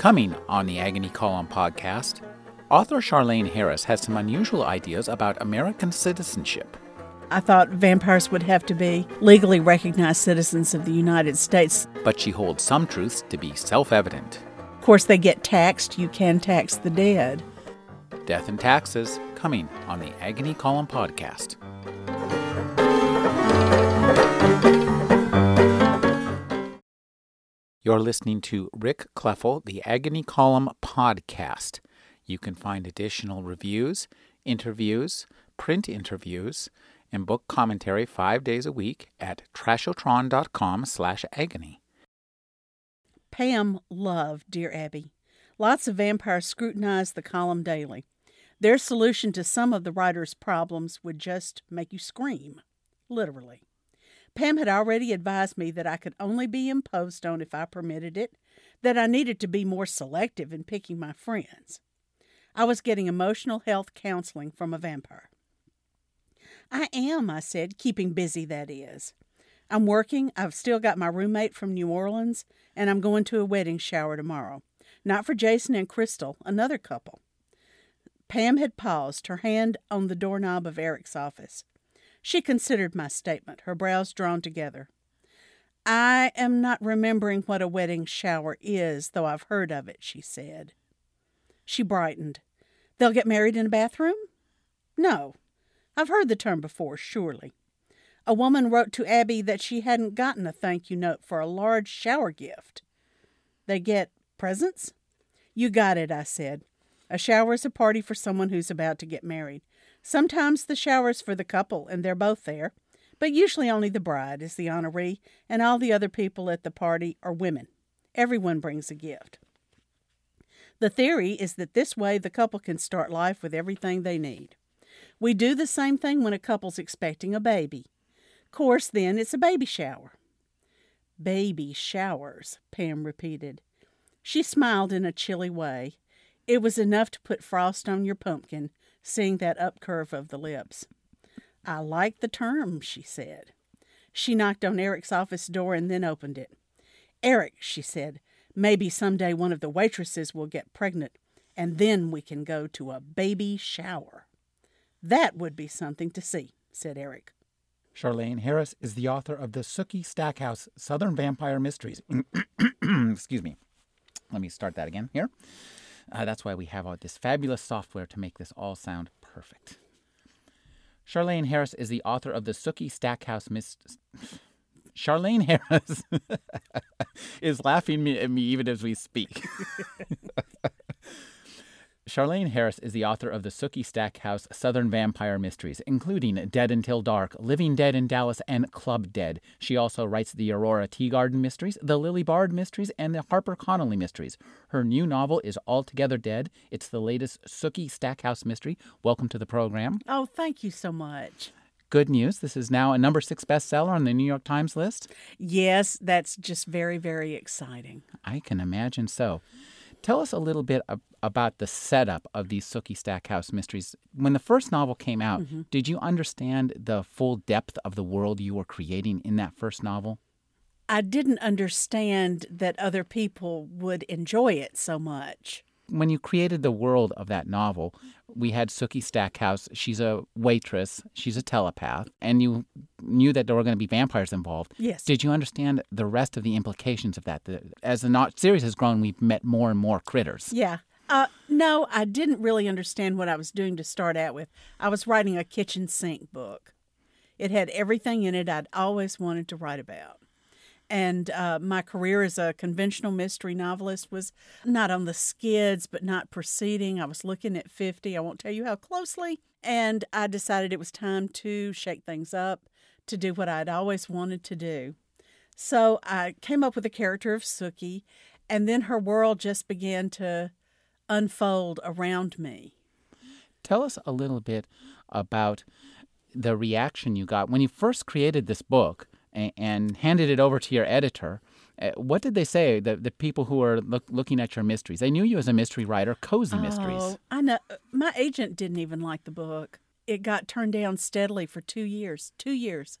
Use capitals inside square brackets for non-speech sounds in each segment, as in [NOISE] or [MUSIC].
Coming on the Agony Column podcast, author Charlene Harris has some unusual ideas about American citizenship. I thought vampires would have to be legally recognized citizens of the United States. But she holds some truths to be self evident. Of course, they get taxed. You can tax the dead. Death and Taxes, coming on the Agony Column podcast. You're listening to Rick Kleffel, the Agony Column podcast. You can find additional reviews, interviews, print interviews, and book commentary five days a week at trashotron.com slash agony. Pam loved Dear Abby. Lots of vampires scrutinize the column daily. Their solution to some of the writer's problems would just make you scream, literally. Pam had already advised me that I could only be imposed on if I permitted it, that I needed to be more selective in picking my friends. I was getting emotional health counseling from a vampire. I am, I said, keeping busy, that is. I'm working. I've still got my roommate from New Orleans, and I'm going to a wedding shower tomorrow. Not for Jason and Crystal, another couple. Pam had paused, her hand on the doorknob of Eric's office. She considered my statement, her brows drawn together. I am not remembering what a wedding shower is, though I've heard of it, she said. She brightened. They'll get married in a bathroom? No. I've heard the term before, surely. A woman wrote to Abby that she hadn't gotten a thank you note for a large shower gift. They get presents? You got it, I said. A shower is a party for someone who's about to get married. Sometimes the shower's for the couple and they're both there, but usually only the bride is the honoree, and all the other people at the party are women. Everyone brings a gift. The theory is that this way the couple can start life with everything they need. We do the same thing when a couple's expecting a baby. Course, then it's a baby shower. Baby showers, Pam repeated. She smiled in a chilly way. It was enough to put frost on your pumpkin, seeing that upcurve of the lips. I like the term, she said. She knocked on Eric's office door and then opened it. Eric, she said, maybe someday one of the waitresses will get pregnant, and then we can go to a baby shower. That would be something to see, said Eric. Charlene Harris is the author of the Sookie Stackhouse Southern Vampire Mysteries. [CLEARS THROAT] Excuse me. Let me start that again here. Uh, that's why we have all this fabulous software to make this all sound perfect. Charlene Harris is the author of the Sookie Stackhouse Mysteries. Charlene Harris [LAUGHS] is laughing at me even as we speak. [LAUGHS] Charlaine Harris is the author of the Sookie Stackhouse Southern Vampire Mysteries, including Dead Until Dark, Living Dead in Dallas, and Club Dead. She also writes the Aurora Teagarden Mysteries, the Lily Bard Mysteries, and the Harper Connelly Mysteries. Her new novel is Altogether Dead. It's the latest Sookie Stackhouse mystery. Welcome to the program. Oh, thank you so much. Good news. This is now a number six bestseller on the New York Times list. Yes, that's just very, very exciting. I can imagine so. Tell us a little bit about the setup of these Sookie Stackhouse mysteries. When the first novel came out, mm-hmm. did you understand the full depth of the world you were creating in that first novel? I didn't understand that other people would enjoy it so much when you created the world of that novel, we had Sookie Stackhouse. She's a waitress. She's a telepath, and you knew that there were going to be vampires involved. Yes. Did you understand the rest of the implications of that? As the not series has grown, we've met more and more critters. Yeah. Uh, no, I didn't really understand what I was doing to start out with. I was writing a kitchen sink book. It had everything in it I'd always wanted to write about and uh, my career as a conventional mystery novelist was not on the skids, but not proceeding. I was looking at 50. I won't tell you how closely. And I decided it was time to shake things up, to do what I'd always wanted to do. So I came up with the character of Sookie, and then her world just began to unfold around me. Tell us a little bit about the reaction you got when you first created this book and, and handed it over to your editor, uh, what did they say? The the people who were look, looking at your mysteries, they knew you as a mystery writer, cozy oh, mysteries. I know. My agent didn't even like the book. It got turned down steadily for two years. Two years.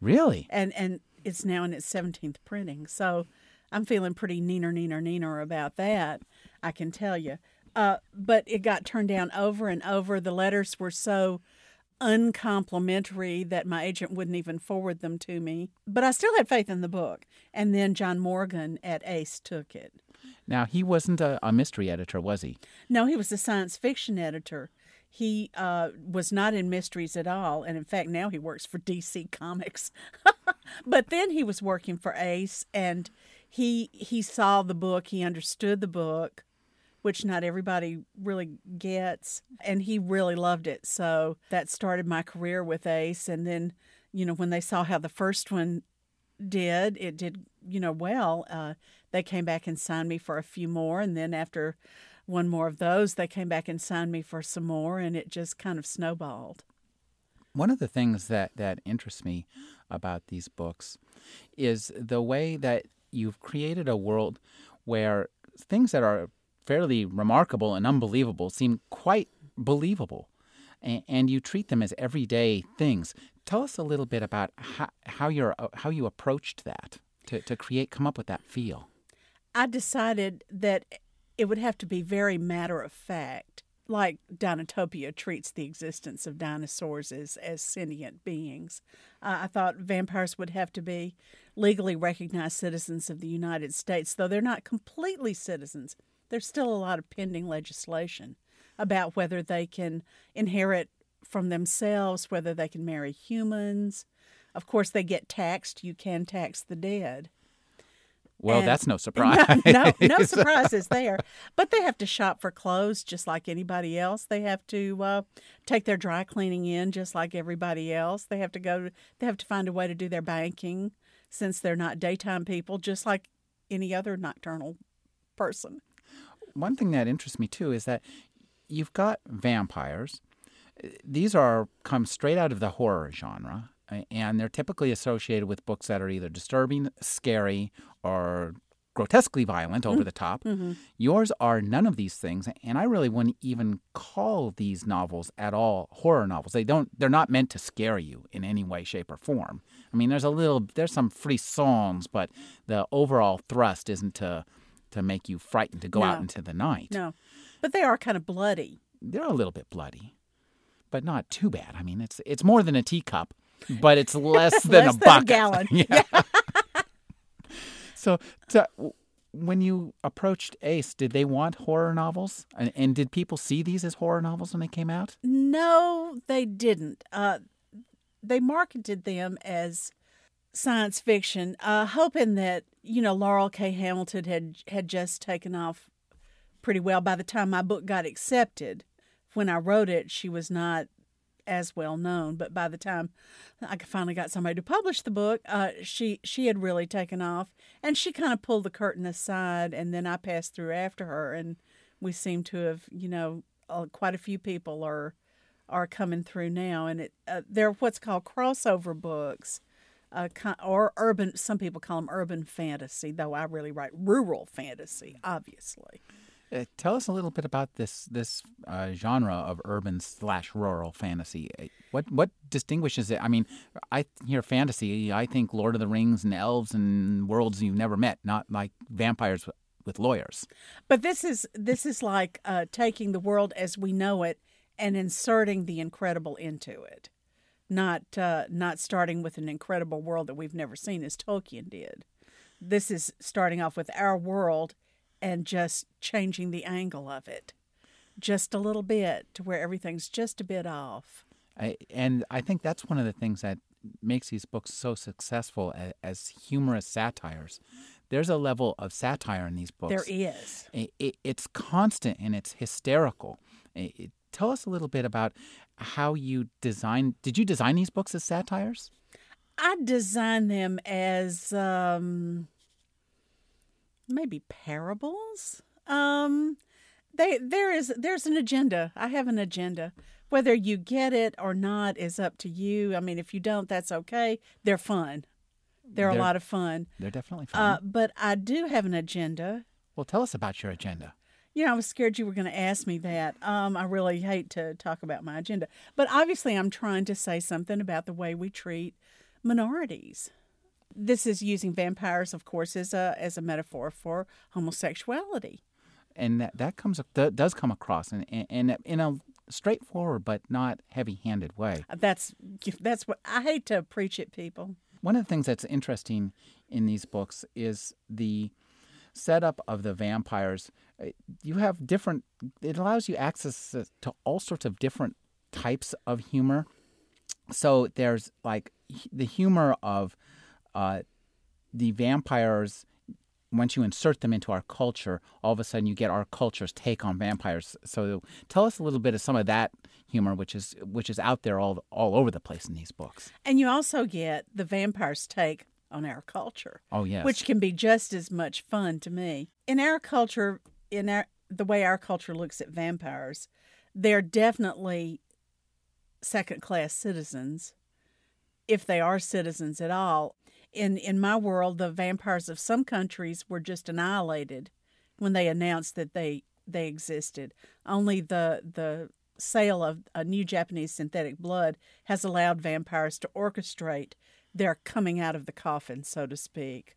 Really? And and it's now in its seventeenth printing. So, I'm feeling pretty neener, neener, neener about that. I can tell you. Uh, but it got turned down over and over. The letters were so uncomplimentary that my agent wouldn't even forward them to me. But I still had faith in the book. And then John Morgan at Ace took it. Now, he wasn't a, a mystery editor, was he? No, he was a science fiction editor. He uh, was not in mysteries at all. And in fact, now he works for DC Comics. [LAUGHS] but then he was working for Ace and he he saw the book, he understood the book, which not everybody really gets, and he really loved it. So that started my career with Ace and then, you know, when they saw how the first one did, it did, you know, well, uh, they came back and signed me for a few more and then after one more of those, they came back and signed me for some more and it just kind of snowballed. One of the things that, that interests me about these books is the way that you've created a world where things that are fairly remarkable and unbelievable seem quite believable. And, and you treat them as everyday things. Tell us a little bit about how, how, uh, how you approached that to, to create, come up with that feel. I decided that it would have to be very matter of fact like Dinotopia treats the existence of dinosaurs as, as sentient beings. Uh, I thought vampires would have to be legally recognized citizens of the United States, though they're not completely citizens. There's still a lot of pending legislation about whether they can inherit from themselves, whether they can marry humans. Of course, they get taxed. You can tax the dead. Well, and that's no [LAUGHS] surprise. No, no, [LAUGHS] no surprises there. But they have to shop for clothes just like anybody else. They have to uh, take their dry cleaning in just like everybody else. They have to go. They have to find a way to do their banking since they're not daytime people, just like any other nocturnal person. One thing that interests me too is that you've got vampires. These are come straight out of the horror genre and they're typically associated with books that are either disturbing, scary, or grotesquely violent, over mm-hmm. the top. Mm-hmm. Yours are none of these things, and I really wouldn't even call these novels at all horror novels. They don't. They're not meant to scare you in any way, shape, or form. I mean, there's a little, there's some free songs, but the overall thrust isn't to to make you frightened to go no. out into the night. No, but they are kind of bloody. They're a little bit bloody, but not too bad. I mean, it's it's more than a teacup but it's [LAUGHS] less than less a than bucket. A gallon. [LAUGHS] yeah. [LAUGHS] so, to, when you approached Ace, did they want horror novels? And, and, did people see these as horror novels when they came out? No, they didn't. Uh, they marketed them as science fiction, uh, hoping that you know Laurell K. Hamilton had had just taken off pretty well by the time my book got accepted. When I wrote it, she was not as well known. But by the time I finally got somebody to publish the book, uh, she she had really taken off, and she kind of pulled the curtain aside, and then I passed through after her, and we seem to have, you know, uh, quite a few people are are coming through now, and it uh, they're what's called crossover books. Uh, or urban, some people call them urban fantasy, though I really write rural fantasy, obviously. Uh, tell us a little bit about this this uh, genre of urban slash rural fantasy. Uh, what what distinguishes it? I mean, I hear fantasy. I think Lord of the Rings and elves and worlds you've never met, not like vampires with lawyers. But this is this is like uh, taking the world as we know it and inserting the incredible into it, not uh, not starting with an incredible world that we've never seen as Tolkien did. This is starting off with our world and just changing the angle of it just a little bit to where everything's just a bit off. I, and I think that's one of the things that makes these books so successful as, as humorous satires. There's a level of satire in these books. There is. It, it, it's constant and it's hysterical. It, tell us a little bit about how you design. Did you design these books as satires? I designed them as um, maybe parables. Um, they there is there's an agenda. I have an agenda. Whether you get it or not is up to you. I mean, if you don't, that's okay. They're fun. They're, they're a lot of fun. They're definitely fun. Uh, but I do have an agenda. Well, tell us about your agenda. You know, I was scared you were going to ask me that. Um, I really hate to talk about my agenda, but obviously, I'm trying to say something about the way we treat minorities This is using vampires, of course, as a as a metaphor for homosexuality. and that that comes that does come across in in, in a straightforward but not heavy-handed way. That's that's what I hate to preach at people. One of the things that's interesting in these books is the setup of the vampires. Uh, You have different. It allows you access to all sorts of different types of humor. So there's like the humor of uh, the vampires. Once you insert them into our culture, all of a sudden you get our culture's take on vampires. So tell us a little bit of some of that humor, which is which is out there all all over the place in these books. And you also get the vampire's take on our culture. Oh yes, which can be just as much fun to me. In our culture, in our the way our culture looks at vampires, they're definitely second class citizens, if they are citizens at all. In in my world, the vampires of some countries were just annihilated when they announced that they they existed. Only the the sale of a new Japanese synthetic blood has allowed vampires to orchestrate their coming out of the coffin, so to speak.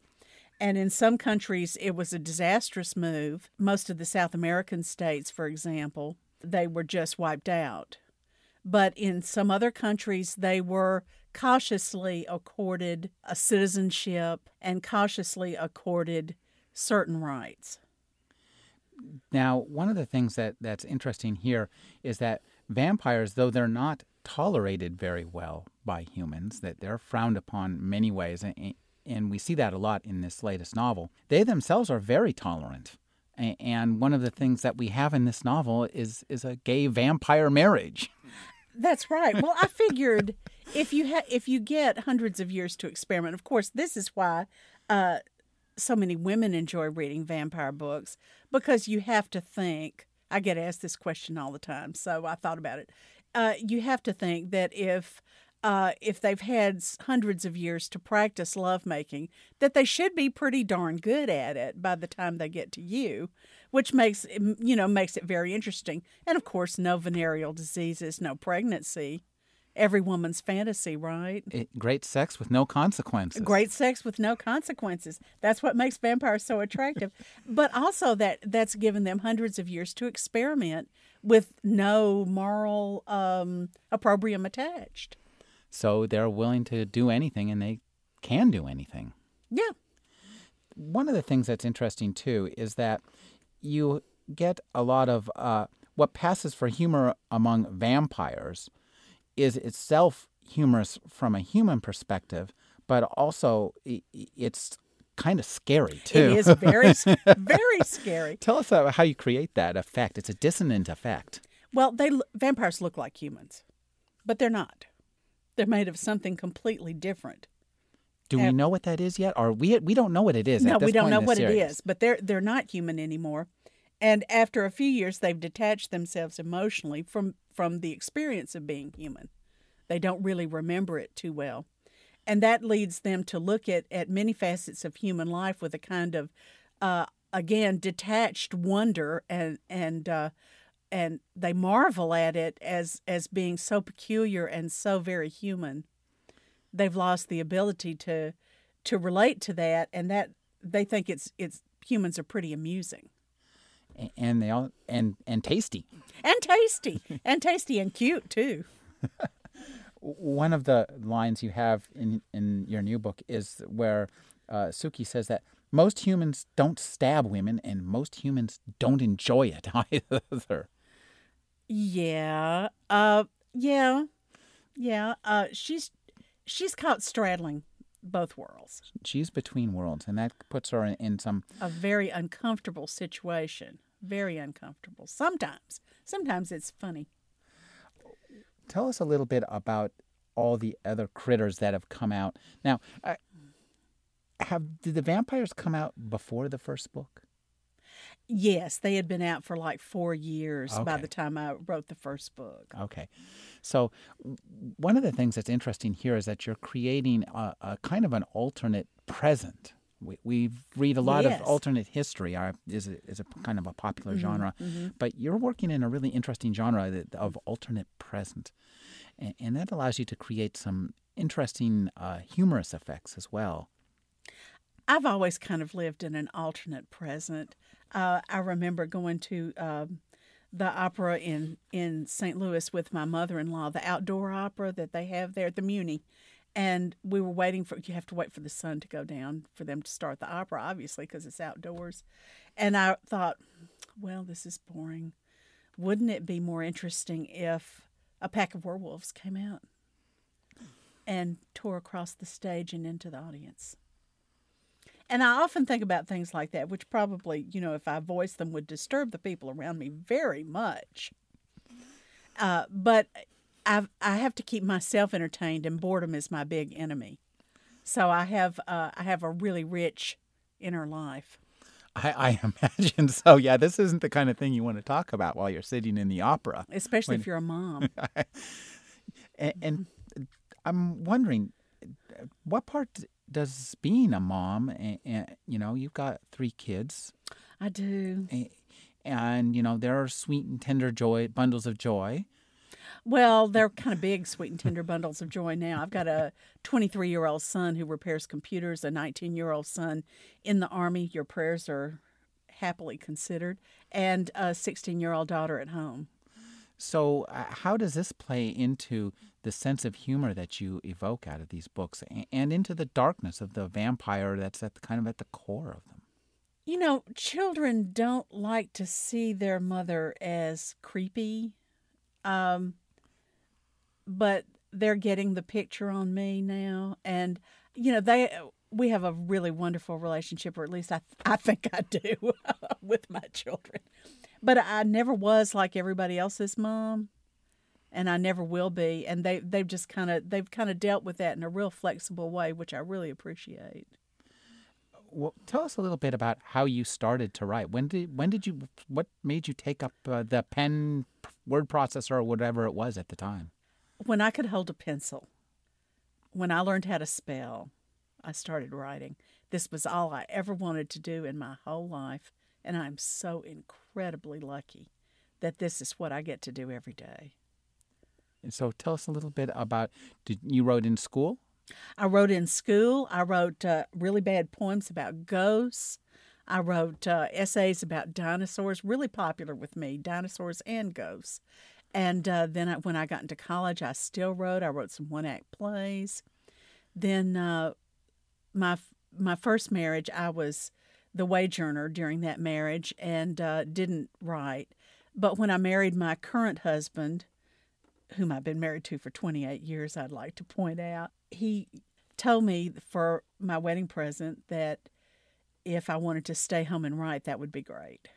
And in some countries, it was a disastrous move. Most of the South American states, for example, they were just wiped out. But in some other countries, they were cautiously accorded a citizenship and cautiously accorded certain rights. Now, one of the things that, that's interesting here is that vampires, though they're not tolerated very well by humans, that they're frowned upon many ways, and, and we see that a lot in this latest novel, they themselves are very tolerant. And one of the things that we have in this novel is, is a gay vampire marriage. [LAUGHS] That's right. Well, I figured if you ha- if you get hundreds of years to experiment, of course, this is why uh, so many women enjoy reading vampire books because you have to think. I get asked this question all the time, so I thought about it. Uh, you have to think that if uh, if they've had hundreds of years to practice lovemaking, that they should be pretty darn good at it by the time they get to you, which makes you know makes it very interesting. And of course, no venereal diseases, no pregnancy. Every woman's fantasy, right? It, great sex with no consequences. Great sex with no consequences. That's what makes vampires so attractive. [LAUGHS] but also that that's given them hundreds of years to experiment with no moral um, opprobrium attached. So they're willing to do anything and they can do anything. Yeah. one of the things that's interesting too is that you get a lot of uh, what passes for humor among vampires is itself humorous from a human perspective, but also it's kind of scary too. It is very, [LAUGHS] very scary. Tell us how you create that effect. It's a dissonant effect. Well, they vampires look like humans, but they're not. They're made of something completely different. Do we know what that is yet, or we we don't know what it is? no, at this we don't know what it series? is, but they're they're not human anymore. And after a few years, they've detached themselves emotionally from from the experience of being human. They don't really remember it too well, and that leads them to look at at many facets of human life with a kind of uh, again detached wonder and and uh, and they marvel at it as as being so peculiar and so very human. They've lost the ability to to relate to that, and that they think it's it's humans are pretty amusing and they all and and tasty. and tasty and tasty and cute too. [LAUGHS] one of the lines you have in in your new book is where uh, Sookie says that most humans don't stab women and most humans don't enjoy it [LAUGHS] either. Yeah, uh, yeah, yeah. Uh, she's she's caught straddling both worlds. She's between worlds, and that puts her in, in some. A very uncomfortable situation. Very uncomfortable. Sometimes, sometimes it's funny. Tell us a little bit about all the other critters that have come out. Now, uh, have did the vampires come out before the first book? Yes, they had been out for like four years by the time I wrote the first book. Okay. So, one of the things that's interesting here is that you're creating a, a kind of an alternate present. We, we read a lot Yes. of alternate history, uh, is, a, is a kind of a popular genre, but you're working in a really interesting genre that, of alternate present. And, and that allows you to create some interesting uh, humorous effects as well. I've always kind of lived in an alternate present. Uh, I remember going to um, the opera in in St. Louis with my mother in law, the outdoor opera that they have there at the Muny. And we were waiting for you have to wait for the sun to go down for them to start the opera, obviously, because it's outdoors. And I thought, well, this is boring. Wouldn't it be more interesting if a pack of werewolves came out and tore across the stage and into the audience? And I often think about things like that, which probably, you know, if I voiced them, would disturb the people around me very much. Uh, but I I have to keep myself entertained, and boredom is my big enemy. So I have uh, I have a really rich inner life. I, I [LAUGHS] imagine so. Yeah, this isn't the kind of thing you want to talk about while you're sitting in the opera, especially when, if you're a mom. [LAUGHS] and, and I'm wondering, what part does being a mom, and, and, you know, you've got three kids. I do. And, and, you know, there are sweet and tender joy bundles of joy. Well, they're kind of big, sweet and tender bundles of joy now. I've got a 23 year old son who repairs computers, a 19 year old son in the Army. Your prayers are happily considered, and a 16 year old daughter at home. So, uh, how does this play into the sense of humor that you evoke out of these books and into the darkness of the vampire that's at the, kind of at the core of them? You know, children don't like to see their mother as creepy, um, but they're getting the picture on me now, and you know they we have a really wonderful relationship, or at least I [LAUGHS] I think I do [LAUGHS] with my children. But I never was like everybody else's mom, and I never will be. And they they've just kind of they've kind of dealt with that in a real flexible way, which I really appreciate. Well, tell us a little bit about how you started to write. When did when did you what made you take up uh, the pen word processor or whatever it was at the time? When I could hold a pencil. When I learned how to spell, I started writing. This was all I ever wanted to do in my whole life, and I'm so incredibly lucky that this is what I get to do every day. And so tell us a little bit about did you wrote in school? I wrote in school. I wrote uh, really bad poems about ghosts. I wrote uh, essays about dinosaurs, really popular with me, dinosaurs and ghosts. And uh, then I, when I got into college, I still wrote. I wrote some one act plays. Then uh, my my first marriage, I was the wage earner during that marriage and uh, didn't write. But when I married my current husband, whom I've been married to for 28 years, I'd like to point out, he told me for my wedding present that if I wanted to stay home and write, that would be great.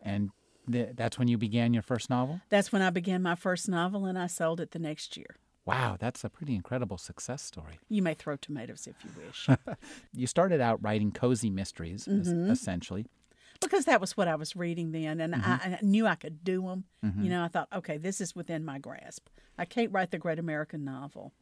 And th- that's when you began your first novel? That's when I began my first novel, and I sold it the next year. Wow, that's a pretty incredible success story. You may throw tomatoes if you wish. [LAUGHS] you started out writing cozy mysteries, mm-hmm. essentially. Because that was what I was reading then, and mm-hmm. I, I, knew I could do them. Mm-hmm. You know, I thought, okay, this is within my grasp. I can't write the great American novel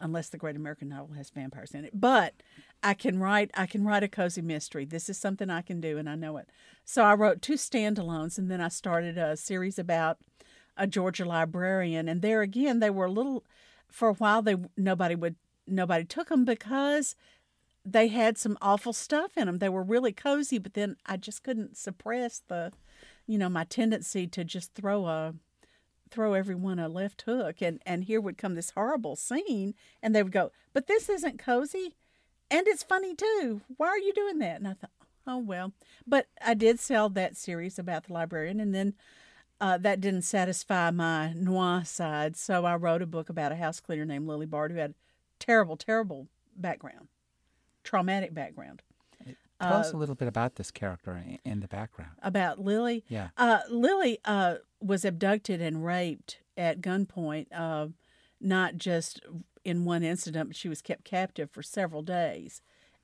unless the great American novel has vampires in it. But I can write I can write a cozy mystery. This is something I can do and I know it. So I wrote two standalones and then I started a series about a Georgia librarian, and there again they were a little. For a while, they nobody would nobody took them because they had some awful stuff in them. They were really cozy, but then I just couldn't suppress the, you know, my tendency to just throw a throw everyone a left hook and and here would come this horrible scene and they would go but this isn't cozy. And it's funny too. Why are you doing that? And i thought oh well. But i did sell that series about the librarian and then uh, that didn't satisfy my noir side, so I wrote a book about a house cleaner named Lily Bard who had terrible, terrible background, traumatic background. Tell uh, us a little bit about this character in the background. About Lily? Yeah. Uh, Lily uh, was abducted and raped at gunpoint, uh, not just in one incident, but she was kept captive for several days.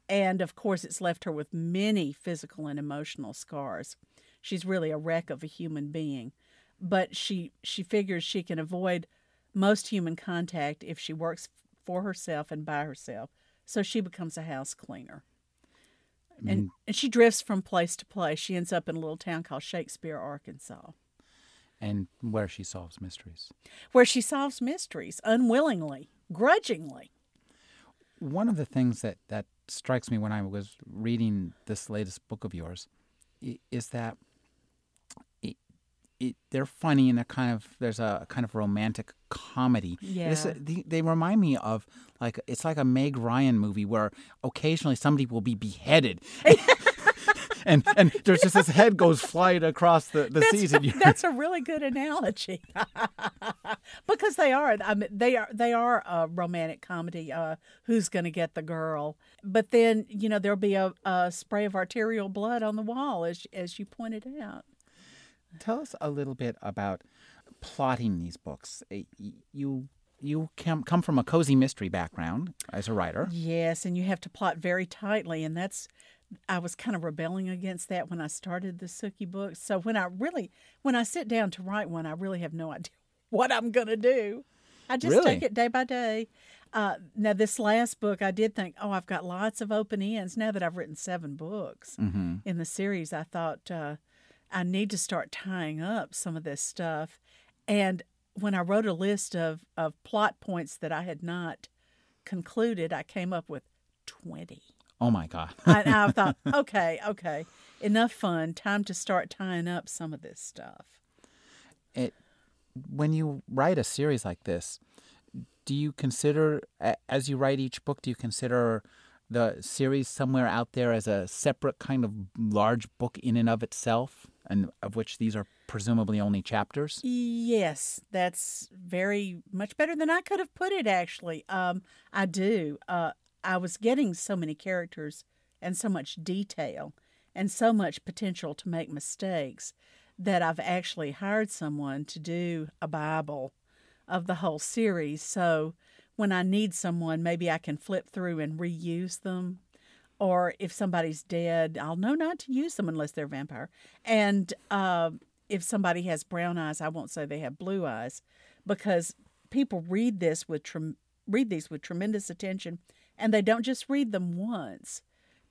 And of course, it's left her with many physical and emotional scars. She's really a wreck of a human being but she she figures she can avoid most human contact if she works for herself and by herself. So she becomes a house cleaner. And, and she drifts from place to place. She ends up in a little town called Shakespeare, Arkansas. And where she solves mysteries. Where she solves mysteries unwillingly, grudgingly. One of the things that, that strikes me when I was reading this latest book of yours is that it, it, they're funny in they're kind of there's a kind of romantic comedy. This- Yeah. they, they remind me of like it's like a Meg Ryan movie where occasionally somebody will be beheaded. [LAUGHS] and and there's just this head goes flying across the, the seas and you're That's a really good analogy, [LAUGHS] because they are. I mean, they are. They are a romantic comedy. Uh, who's going to get the girl? But then you know there'll be a, a spray of arterial blood on the wall, as as you pointed out. Tell us a little bit about plotting these books. Uh, You you come come from a cozy mystery background as a writer. Yes, and you have to plot very tightly, and that's. I was kind of rebelling against that when I started the Sookie books. So when I really, when I sit down to write one, I really have no [LAUGHS] idea what I'm going to do. I just Really? take it day by day. Uh, now, this last book, I did think, oh, I've got lots of open ends. Now that I've written seven books in the series, I thought uh, I need to start tying up some of this stuff. And when I wrote a list of, of plot points that I had not concluded, I came up with 20. Oh my God. I, I [LAUGHS] thought, okay, okay, enough fun. Time to start tying up some of this stuff. it, when you write a series like this, do you consider, as you write each book, do you consider the series somewhere out there as a separate kind of large book in and of itself, and of which these are presumably only chapters? Yes, that's very much better than I could have put it. Actually, um, I do. Uh, I was getting so many characters and so much detail and so much potential to make mistakes that I've actually hired someone to do a Bible of the whole series. So when I need someone, maybe I can flip through and reuse them. Or if somebody's dead, I'll know not to use them unless they're a vampire. And uh, if somebody has brown eyes, I won't say they have blue eyes, because people read this with read these with tremendous attention, and they don't just read them once;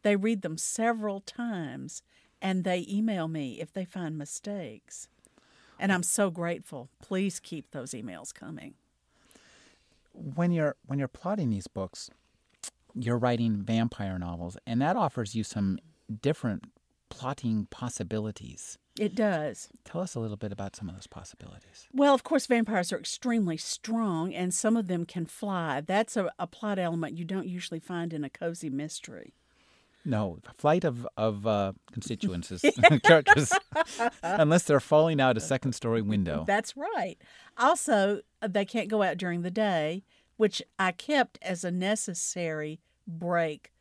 they read them several times, and they email me if they find mistakes. And I'm so grateful. Please keep those emails coming. when you're when you're plotting these books, you're writing vampire novels, and that offers you some different plotting possibilities. It does. Tell us a little bit about some of those possibilities. Well, of course, vampires are extremely strong, and some of them can fly. That's a, a plot element you don't usually find in a cozy mystery. No, flight of of uh, constituents is [LAUGHS] [LAUGHS] characters, unless they're falling out a second story window. That's right. Also, uh, they can't go out during the day, which I kept as a necessary break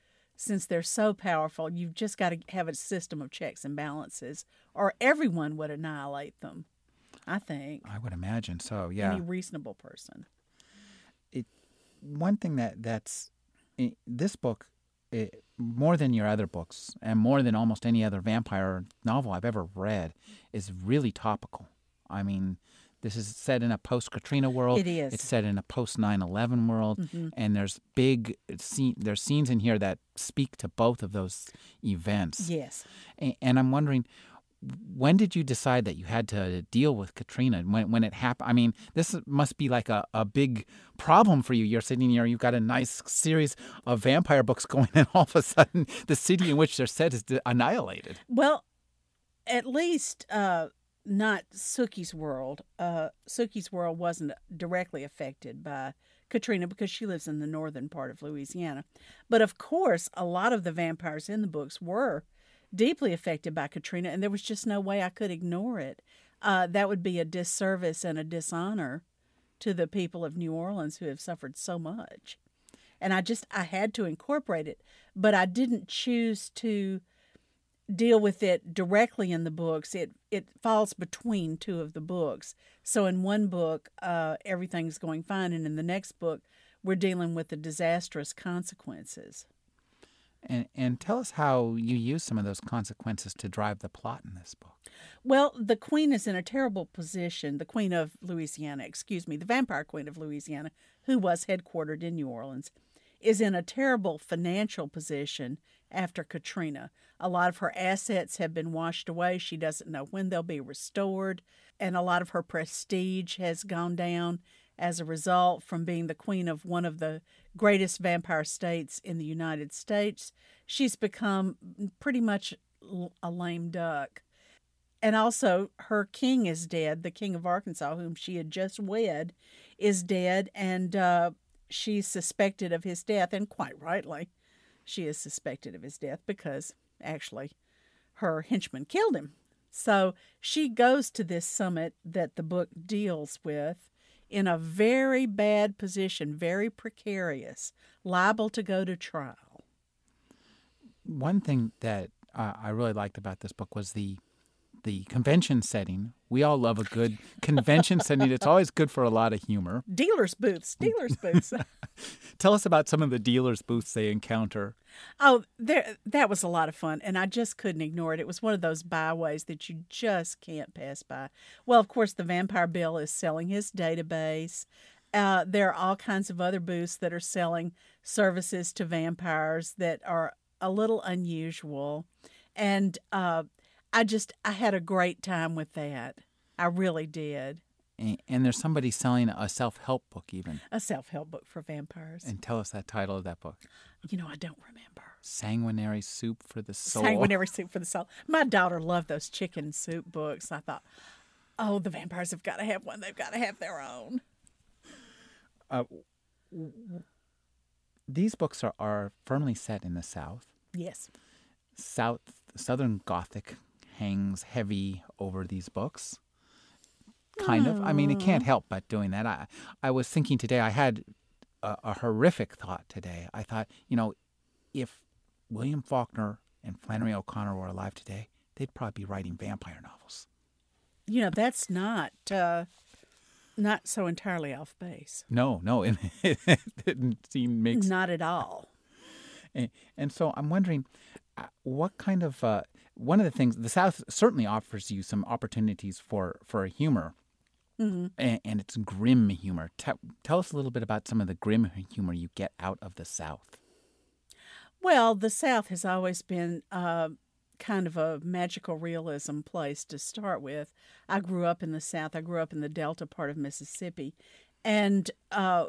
since they're so powerful. You've just got to have a system of checks and balances, or everyone would annihilate them. I think I would imagine so. Yeah. any reasonable person. It One thing that that's this book, it, more than your other books, and more than almost any other vampire novel I've ever read, is really topical. I mean, this is set in a post Katrina world. It is. It's set in a post 9/11 world, and there's big scene. There's scenes in here that speak to both of those events. Yes. A- And I'm wondering, when did you decide that you had to deal with Katrina? When when it happened? I mean, this must be like a, a big problem for you. You're sitting here, you've got a nice series of vampire books [LAUGHS] going, and all of a sudden, the city in which they're set is annihilated. Well, at least uh, not Sookie's world. Uh, Sookie's world wasn't directly affected by Katrina because she lives in the northern part of Louisiana. But of course, a lot of the vampires in the books were deeply affected by Katrina, and there was just no way I could ignore it. Uh, that would be a disservice and a dishonor to the people of New Orleans who have suffered so much. And I just I had to incorporate it, but I didn't choose to deal with it directly in the books. It it falls between two of the books. So in one book, uh, everything's going fine, and in the next book, we're dealing with the disastrous consequences. And and tell us how you use some of those consequences to drive the plot in this book. Well, the queen is in a terrible position. The queen of Louisiana, excuse me, the vampire queen of Louisiana, who was headquartered in New Orleans, is in a terrible financial position after Katrina. A lot of her assets have been washed away. She doesn't know when they'll be restored, and a lot of her prestige has gone down. As a result, from being the queen of one of the greatest vampire states in the United States, she's become pretty much a lame duck. And also, her king is dead. The king of Arkansas, whom she had just wed, is dead, and uh, she's suspected of his death, and quite rightly, she is suspected of his death because actually her henchman killed him. So she goes to this summit that the book deals with in a very bad position, very precarious, liable to go to trial. One thing that uh, I really liked about this book was the the convention setting. We all love a good convention [LAUGHS] setting. It's always good for a lot of humor. Dealers' booths, dealers' booths. [LAUGHS] Tell us about some of the dealers' booths they encounter. Oh, there that was a lot of fun, and I just couldn't ignore it. It was one of those byways that you just can't pass by. Well, of course, the Vampire Bill is selling his database. Uh, there are all kinds of other booths that are selling services to vampires that are a little unusual, and uh, I just I had a great time with that. I really did. And, and there's somebody selling a self help book, even a self help book for vampires. And tell us that title of that book. You know, I don't remember. Sanguinary Soup for the Soul. Sanguinary Soup for the Soul. My daughter loved those chicken soup books. I thought, oh, the vampires have got to have one. They've got to have their own. Uh, these books are, are firmly set in the South. Yes. South Southern Gothic hangs heavy over these books. Kind of. I mean, it can't help but doing that. I, I was thinking today, I had a, a horrific thought today. I thought, you know, if William Faulkner and Flannery O'Connor were alive today, they'd probably be writing vampire novels. You know, that's not uh, not so entirely off base. No, no, it, [LAUGHS] it didn't seem makes not at all. And, and so I'm wondering, uh, what kind of uh, one of the things the South certainly offers you some opportunities for for humor, mm-hmm. and, and, it's grim humor. Te- tell us a little bit about some of the grim humor you get out of the South. Well, the South has always been uh, kind of a magical realism place to start with. I grew up in the South. I grew up in the Delta part of Mississippi, and uh,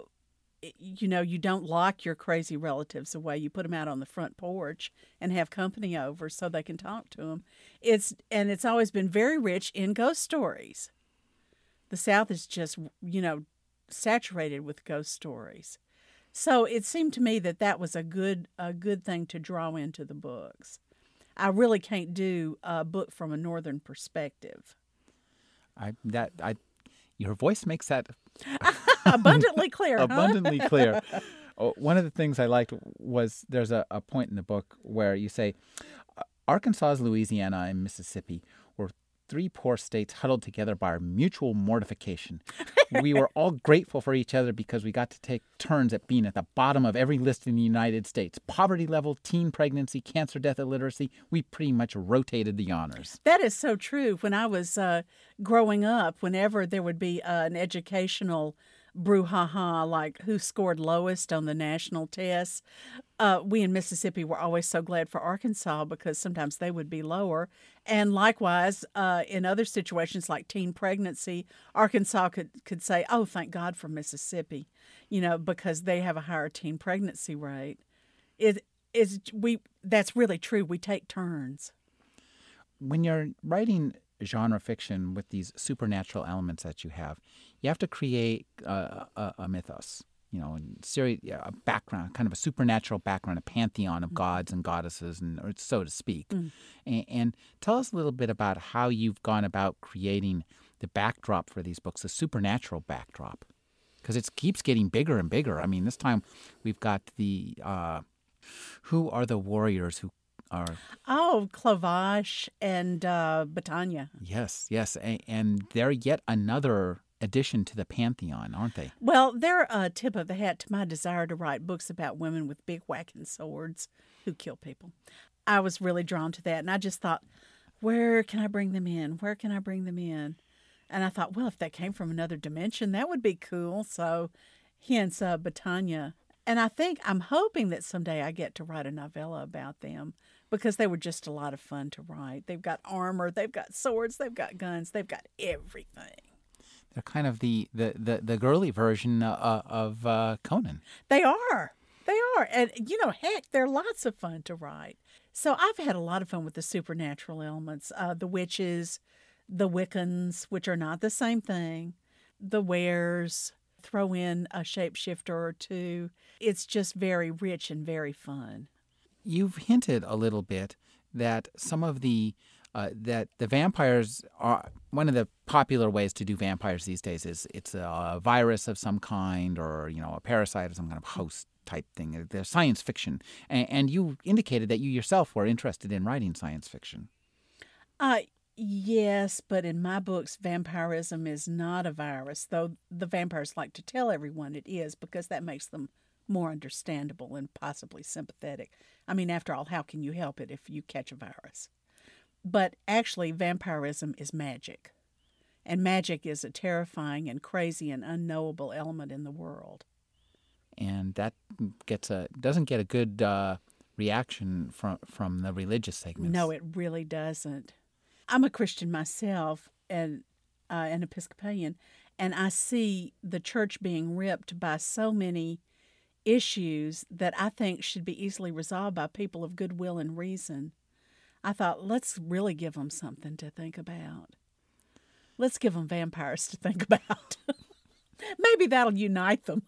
you know, you don't lock your crazy relatives away. You put them out on the front porch and have company over so they can talk to them. It's and it's always been very rich in ghost stories. The South is just, you know, saturated with ghost stories. So it seemed to me that that was a good a good thing to draw into the books. I really can't do a book from a northern perspective. I that I your voice makes that [LAUGHS] abundantly clear. abundantly clear. [LAUGHS] Oh, one of the things I liked was there's a, a point in the book where you say Arkansas, Louisiana, and Mississippi were three poor states huddled together by our mutual mortification. [LAUGHS] we were all grateful for each other because we got to take turns at being at the bottom of every list in the United States. Poverty level, teen pregnancy, cancer death, illiteracy, we pretty much rotated the honors. That is so true. When I was uh, growing up, whenever there would be uh, an educational brouhaha like who scored lowest on the national tests. Uh, we in Mississippi were always so glad for Arkansas because sometimes they would be lower. And likewise, uh, in other situations like teen pregnancy, Arkansas could, could say, oh, thank God for Mississippi, you know, because they have a higher teen pregnancy rate. It is we that's really true. We take turns. When you're writing genre fiction with these supernatural elements that you have, you have to create a, a, a mythos, you know, a background, kind of a supernatural background, a pantheon of mm. gods and goddesses, and or so to speak. Mm. And, and, tell us a little bit about how you've gone about creating the backdrop for these books, the supernatural backdrop, because it keeps getting bigger and bigger. I mean, this time we've got the uh, who are the warriors who are oh Clovache and uh, Batanya. Yes, yes, and, and they're yet another addition to the pantheon, aren't they? Well, they're a tip of the hat to my desire to write books about women with big whacking swords who kill people. I was really drawn to that, and I just thought, where can I bring them in? Where can I bring them in? And I thought, well, if they came from another dimension, that would be cool. So, hence uh, Batanya. And I think I'm hoping that someday I get to write a novella about them because they were just a lot of fun to write. They've got armor, they've got swords, they've got guns, they've got everything They're kind of the the the, the girly version uh, of uh, Conan. They are. They are. And, you know, heck, they're lots of fun to write. So I've had a lot of fun with the supernatural elements uh, the witches, the Wiccans, which are not the same thing, the Weres, throw in a shapeshifter or two. It's just very rich and very fun. You've hinted a little bit that some of the uh, that the vampires are one of the popular ways to do vampires these days is it's a virus of some kind or you know a parasite or some kind of host type thing. They're science fiction, and, and you indicated that you yourself were interested in writing science fiction. Uh, yes, but in my books, vampirism is not a virus, though the vampires like to tell everyone it is because that makes them more understandable and possibly sympathetic. I mean, after all, how can you help it if you catch a virus? But actually, vampirism is magic. And magic is a terrifying and crazy and unknowable element in the world and that gets a doesn't get a good uh, reaction from from the religious segments. No, it really doesn't. I'm a Christian myself and uh, an Episcopalian, and I see the church being ripped by so many issues that I think should be easily resolved by people of goodwill and reason. I thought, let's really give them something to think about. Let's give them vampires to think [LAUGHS] about. Maybe that'll unite them.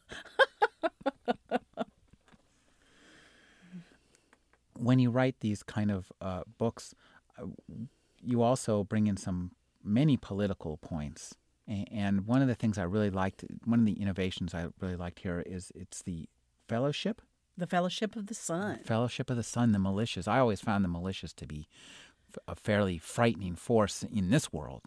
when you write these kind of uh, books, uh, you also bring in some many political points. And one of the things I really liked, one of the innovations I really liked here is it's the fellowship. The Fellowship of the Sun. Fellowship of the Sun, the militias. I always found the militias to be a fairly frightening force in this world.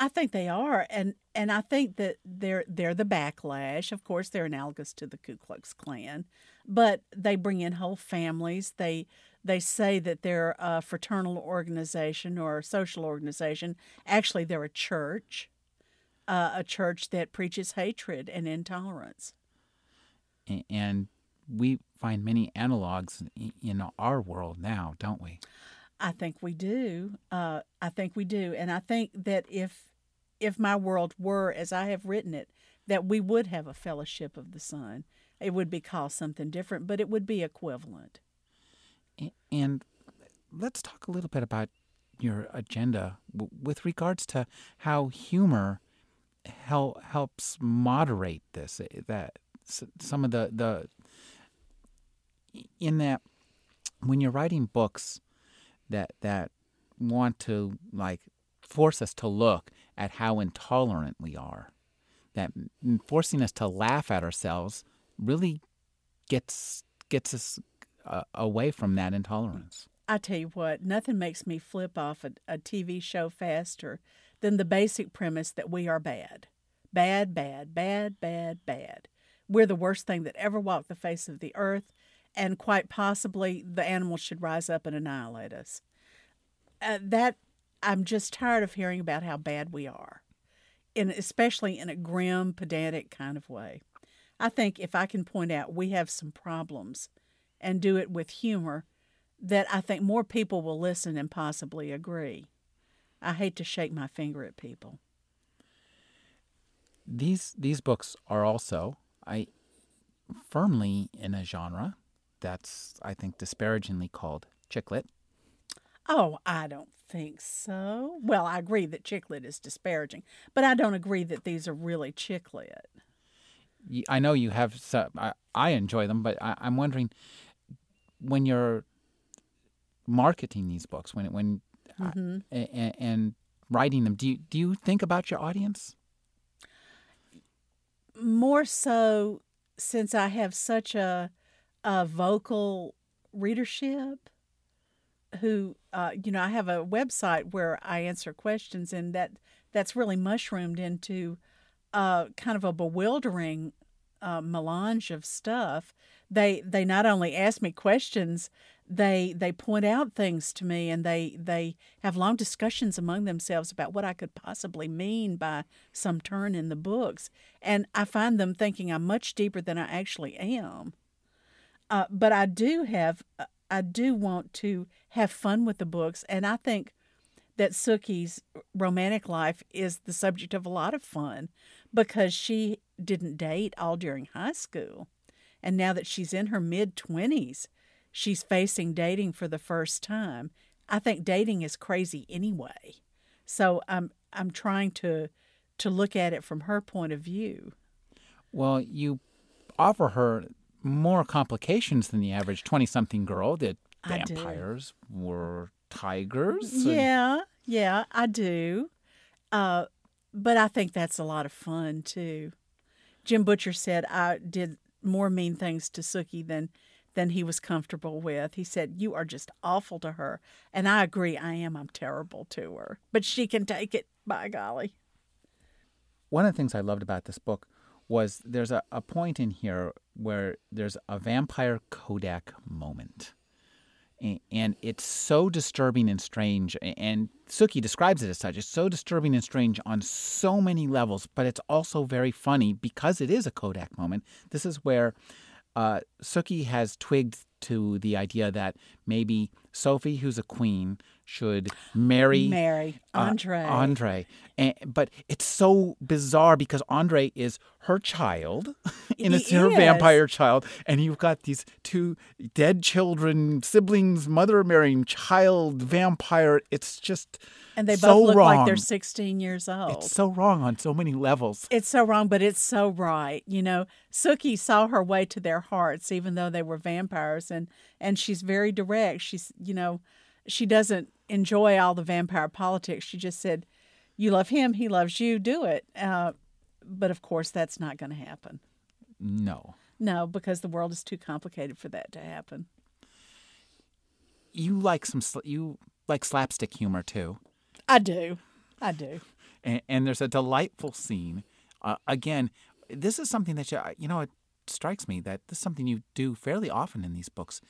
I think they are, and and I think that they're they're the backlash. Of course, they're analogous to the Ku Klux Klan, but they bring in whole families. They they say that they're a fraternal organization or a social organization. Actually, they're a church, uh, a church that preaches hatred and intolerance. And we find many analogs in our world now, don't we? I think we do. Uh, I think we do, and I think that if if my world were as I have written it, that we would have a fellowship of the sun. It would be called something different, but it would be equivalent. And let's talk a little bit about your agenda with regards to how humor hel- helps moderate this. Eh, that some of the the in that when you're writing books that that want to like force us to look at how intolerant we are. That forcing us to laugh at ourselves really gets gets us uh, away from that intolerance. I tell you what, nothing makes me flip off a, a TV show faster than the basic premise that we are bad. Bad, bad, bad, bad, bad. We're the worst thing that ever walked the face of the earth, and quite possibly the animals should rise up and annihilate us. Uh, that I'm just tired of hearing about how bad we are, and especially in a grim, pedantic kind of way. I think if I can point out we have some problems and do it with humor, that I think more people will listen and possibly agree. I hate to shake my finger at people. These these books are also I firmly in a genre that's I think disparagingly called chick lit. Oh, I don't think so. Well, I agree that chick lit is disparaging, but I don't agree that these are really chick lit. I know you have. I, I enjoy them, but I, am wondering when you're marketing these books, when when mm-hmm. and, and writing them, do you do you think about your audience? More so, since I have such a a vocal readership who uh, you know I have a website where I answer questions and that that's really mushroomed into uh, kind of a bewildering uh, melange of stuff. They they not only ask me questions, they they point out things to me, and they they have long discussions among themselves about what I could possibly mean by some turn in the books, and I find them thinking I'm much deeper than I actually am. Uh, but I do have uh, I do want to have fun with the books, and I think that Sookie's romantic life is the subject of a lot of fun because she didn't date all during high school. And now that she's in her mid 20s, she's facing dating for the first time. I think dating is crazy anyway. So I'm I'm trying to to look at it from her point of view. Well, you offer her more complications than the average 20 something girl that vampires were tigers. and- Yeah, yeah, I do. Uh, but I think that's a lot of fun too. Jim Butcher said I did more mean things to Sookie than than he was comfortable with. He said, "You are just awful to her," and I agree. I am. I'm terrible to her, but she can take it. By golly, one of the things I loved about this book was there's a, a point in here where there's a vampire Kodak moment. And it's so disturbing and strange. And Sookie describes it as such. It's so disturbing and strange on so many levels, but it's also very funny because it is a Kodak moment. This is where uh, Sookie has twigged to the idea that maybe Sophie, who's a queen, should marry Mary, uh, Andre. Andre. And, but it's so bizarre because Andre is her child, [LAUGHS] and it's He her vampire child, and you've got these two dead children, siblings, mother marrying child, vampire. It's just and they both look wrong. like they're 16 years old. It's so wrong on so many levels. It's so wrong, but it's so right. You know, Sookie saw her way to their hearts, even though they were vampires, and and she's very direct. She's, you know, she doesn't enjoy all the vampire politics. She just said, "You love him, he loves you. Do it." Uh, but of course, that's not going to happen. No, No, because the world is too complicated for that to happen. you like some sl- you like slapstick humor too. I do, I do. and, and there's a delightful scene. Uh, again, this is something that you you know it strikes me that this is something you do fairly often in these books.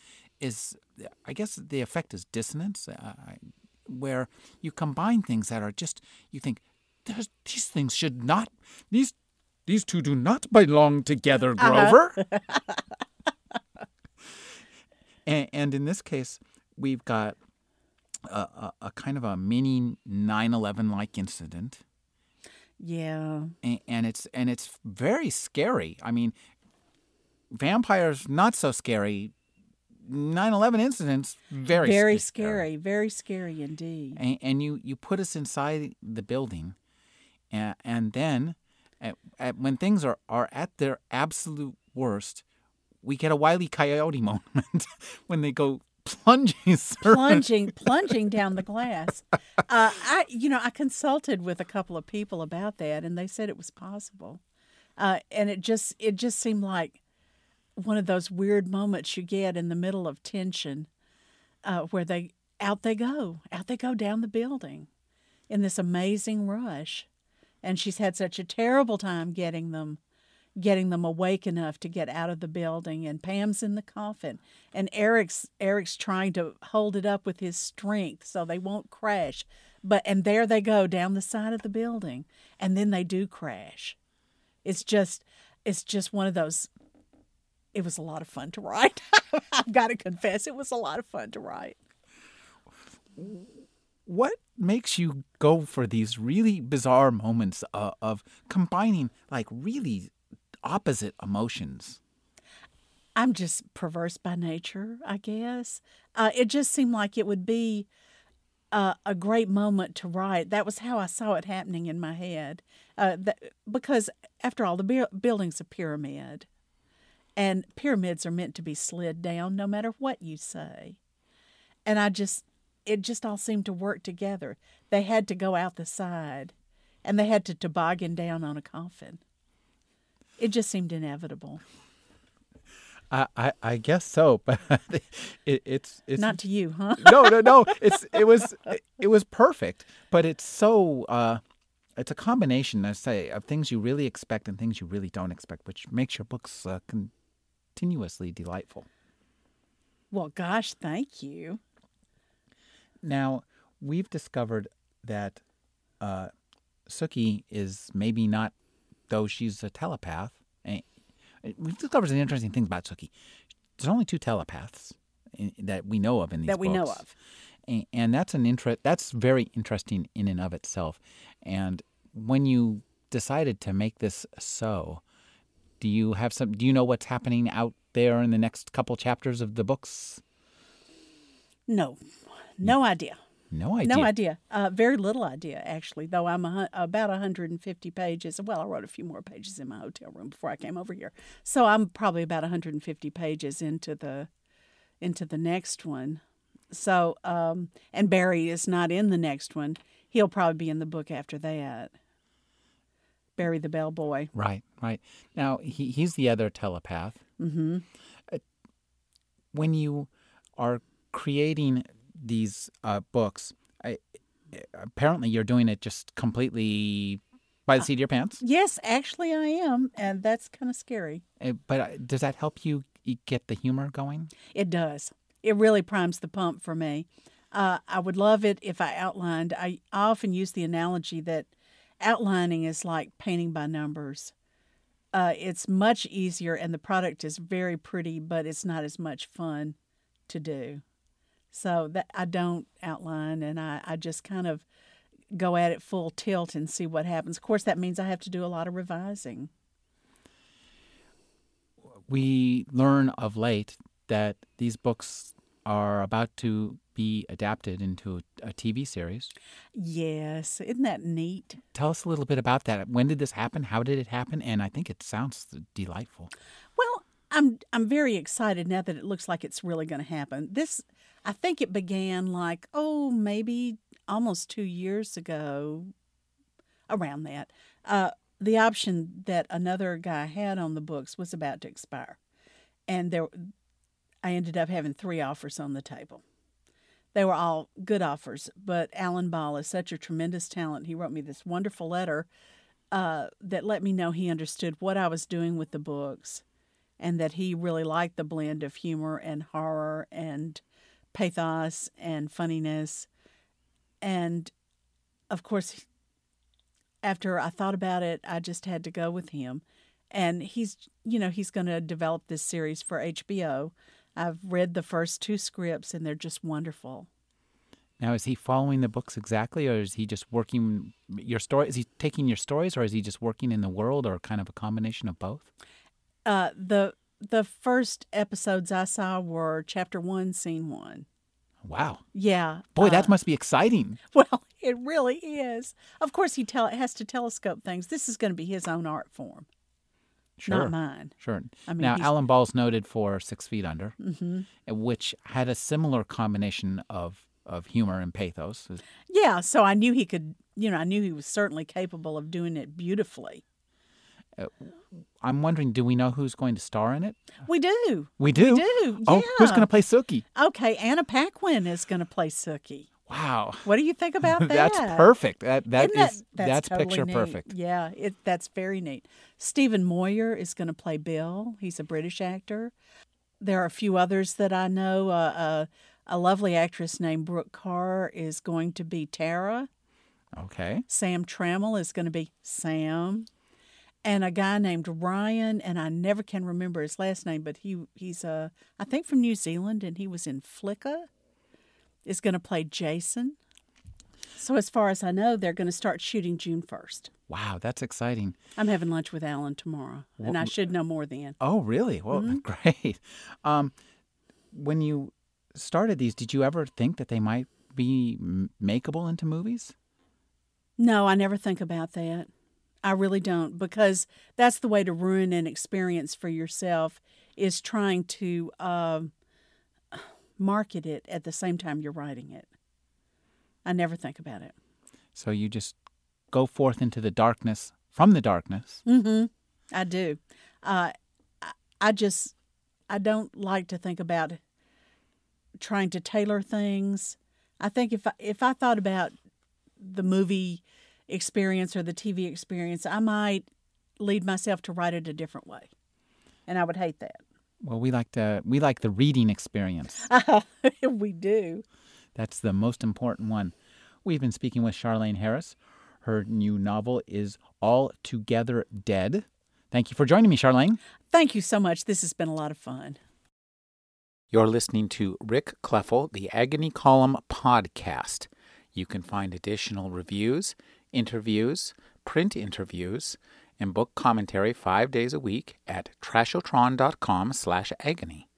Is I guess the effect is dissonance, uh, where you combine things that are just you think there's these things should not these these two do not belong together, Grover. [LAUGHS] and, and in this case, we've got a, a, a kind of a mini 9/11 like incident Yeah, and, and it's and it's very scary. I mean, vampires not so scary. 9/11 incidents very very sc- scary, very scary indeed. And, and you you put us inside the building, and, and then at, at, when things are are at their absolute worst, we get a wily coyote [LAUGHS] moment [LAUGHS] when they go plunging plunging [LAUGHS] plunging down the glass. Uh, I you know I consulted with a couple of people about that, and they said it was possible. Uh, and it just it just seemed like one of those weird moments you get in the middle of tension, uh, where they out they go out they go down the building, in this amazing rush, and she's had such a terrible time getting them getting them awake enough to get out of the building. And Pam's in the coffin. And Eric's Eric's trying to hold it up with his strength so they won't crash. But and there they go down the side of the building. And then they do crash. It's just it's just one of those it was a lot of fun to write [LAUGHS] I've got to confess it was a lot of fun to write what makes you go for these really bizarre moments uh, of combining like really opposite emotions? I'm just perverse by nature, I guess. Uh, it just seemed like it would be uh, a great moment to write. That was how I saw it happening in my head. Uh, that, because, after all, the bu- building's a pyramid, and pyramids are meant to be slid down no matter what you say. And I just, it just all seemed to work together. They had to go out the side, and they had to toboggan down on a coffin. It just seemed inevitable. I, I, I guess so, [LAUGHS] but it, it's it's Not to you, huh? no no no it's it was it was perfect, but it's so uh, it's a combination I say of things you really expect and things you really don't expect, which makes your books uh, continuously delightful. Well, gosh, thank you. Now, we've discovered that uh, Sookie is maybe not, though she's a telepath. eh, We've discovered some interesting things about Sookie. There's only two telepaths in, that we know of in these That we know books. of. A- and that's an interest. That's very interesting in and of itself. And when you decided to make this so, do you have some? Do you know what's happening out there in the next couple chapters of the books? No, no idea. No idea. No idea. Uh, very little idea, actually, though I'm a, about 150 pages. Well, I wrote a few more pages in my hotel room before I came over here. So I'm probably about 150 pages into the into the next one. So, um, and Barry is not in the next one. He'll probably be in the book after that. Barry the bellboy. Right, right. Now he he's the other telepath. Mm-hmm. when you are creating these uh, books, I, apparently you're doing it just completely by the seat of your pants. Yes, actually, I am, and that's kind of scary. Uh, But uh, does that help you get the humor going? It does. It really primes the pump for me. Uh, I would love it if I outlined. I, I often use the analogy that outlining is like painting by numbers. Uh, it's much easier, and the product is very pretty, but it's not as much fun to do. So that I don't outline, and I, I just kind of go at it full tilt and see what happens. Of course, that means I have to do a lot of revising. We learn of late that these books are about to be adapted into a TV series. Yes, isn't that neat? Tell us a little bit about that. When did this happen? How did it happen? And I think it sounds delightful. Well, I'm I'm very excited now that it looks like it's really going to happen. This I think it began like oh maybe almost two years ago, around that. Uh, the option that another guy had on the books was about to expire, and there I ended up having three offers on the table. They were all good offers, but Alan Ball is such a tremendous talent. He wrote me this wonderful letter uh, that let me know he understood what I was doing with the books and that he really liked the blend of humor and horror and pathos and funniness. And of course, after I thought about it, I just had to go with him. And he's, you know, he's going to develop this series for HBO. I've read the first two scripts and they're just wonderful. Now, is he following the books exactly, or is he just working your story? Is he taking your stories, or is he just working in the world, or kind of a combination of both? Uh, the the first episodes I saw were chapter one, scene one. Wow, Yeah, boy, uh, that must be exciting. [LAUGHS] Well, it really is. Of course, he tell has to telescope things. This is going to be his own art form, Sure, not mine. sure. I mean, now, he's- Alan Ball's noted for Six Feet Under, hmm which had a similar combination of of humor and pathos. Yeah, so I knew he could. You know, I knew he was certainly capable of doing it beautifully. I'm wondering, do we know who's going to star in it? We do. We do. We do, Oh, who's going to play Sookie? Okay, Anna Paquin is going to play Sookie. Wow, What do you think about [LAUGHS] that? that's perfect. That that Isn't is that's, that's totally picture neat. perfect. Yeah, it that's very neat. Stephen Moyer is going to play Bill. He's a British actor. There are a few others that I know. Uh, uh, a lovely actress named Brook Kerr is going to be Tara. Okay. Sam Trammell is going to be Sam. And a guy named Ryan, and I never can remember his last name, but he he's uh, I think from New Zealand, and he was in Flicka. Is going to play Jason. So as far as I know, they're going to start shooting June first. Wow, that's exciting. I'm having lunch with Alan tomorrow, and I should know more then. Oh, really? Well, Mm-hmm. [LAUGHS] great. Um, when you started these, did you ever think that they might be makeable into movies? No, I never think about that. I really don't because that's the way to ruin an experience for yourself is trying to um, market it at the same time you're writing it. I never think about it. So you just go forth into the darkness from the darkness. Mm-hmm. I do. Uh, I, I just I don't like to think about trying to tailor things. I think if I, if I thought about the movie experience or the TV experience, I might lead myself to write it a different way, and I would hate that. Well, we like to we like the reading experience. [LAUGHS] Uh-huh. [LAUGHS] we do. That's the most important one. We've been speaking with Charlaine Harris. Her new novel is All Together Dead. Thank you for joining me, Charlaine. Thank you so much. This has been a lot of fun. You're listening to Rick Kleffel, the Agony Column podcast. You can find additional reviews, interviews, print interviews, and book commentary five days a week at trashotron.com slash agony.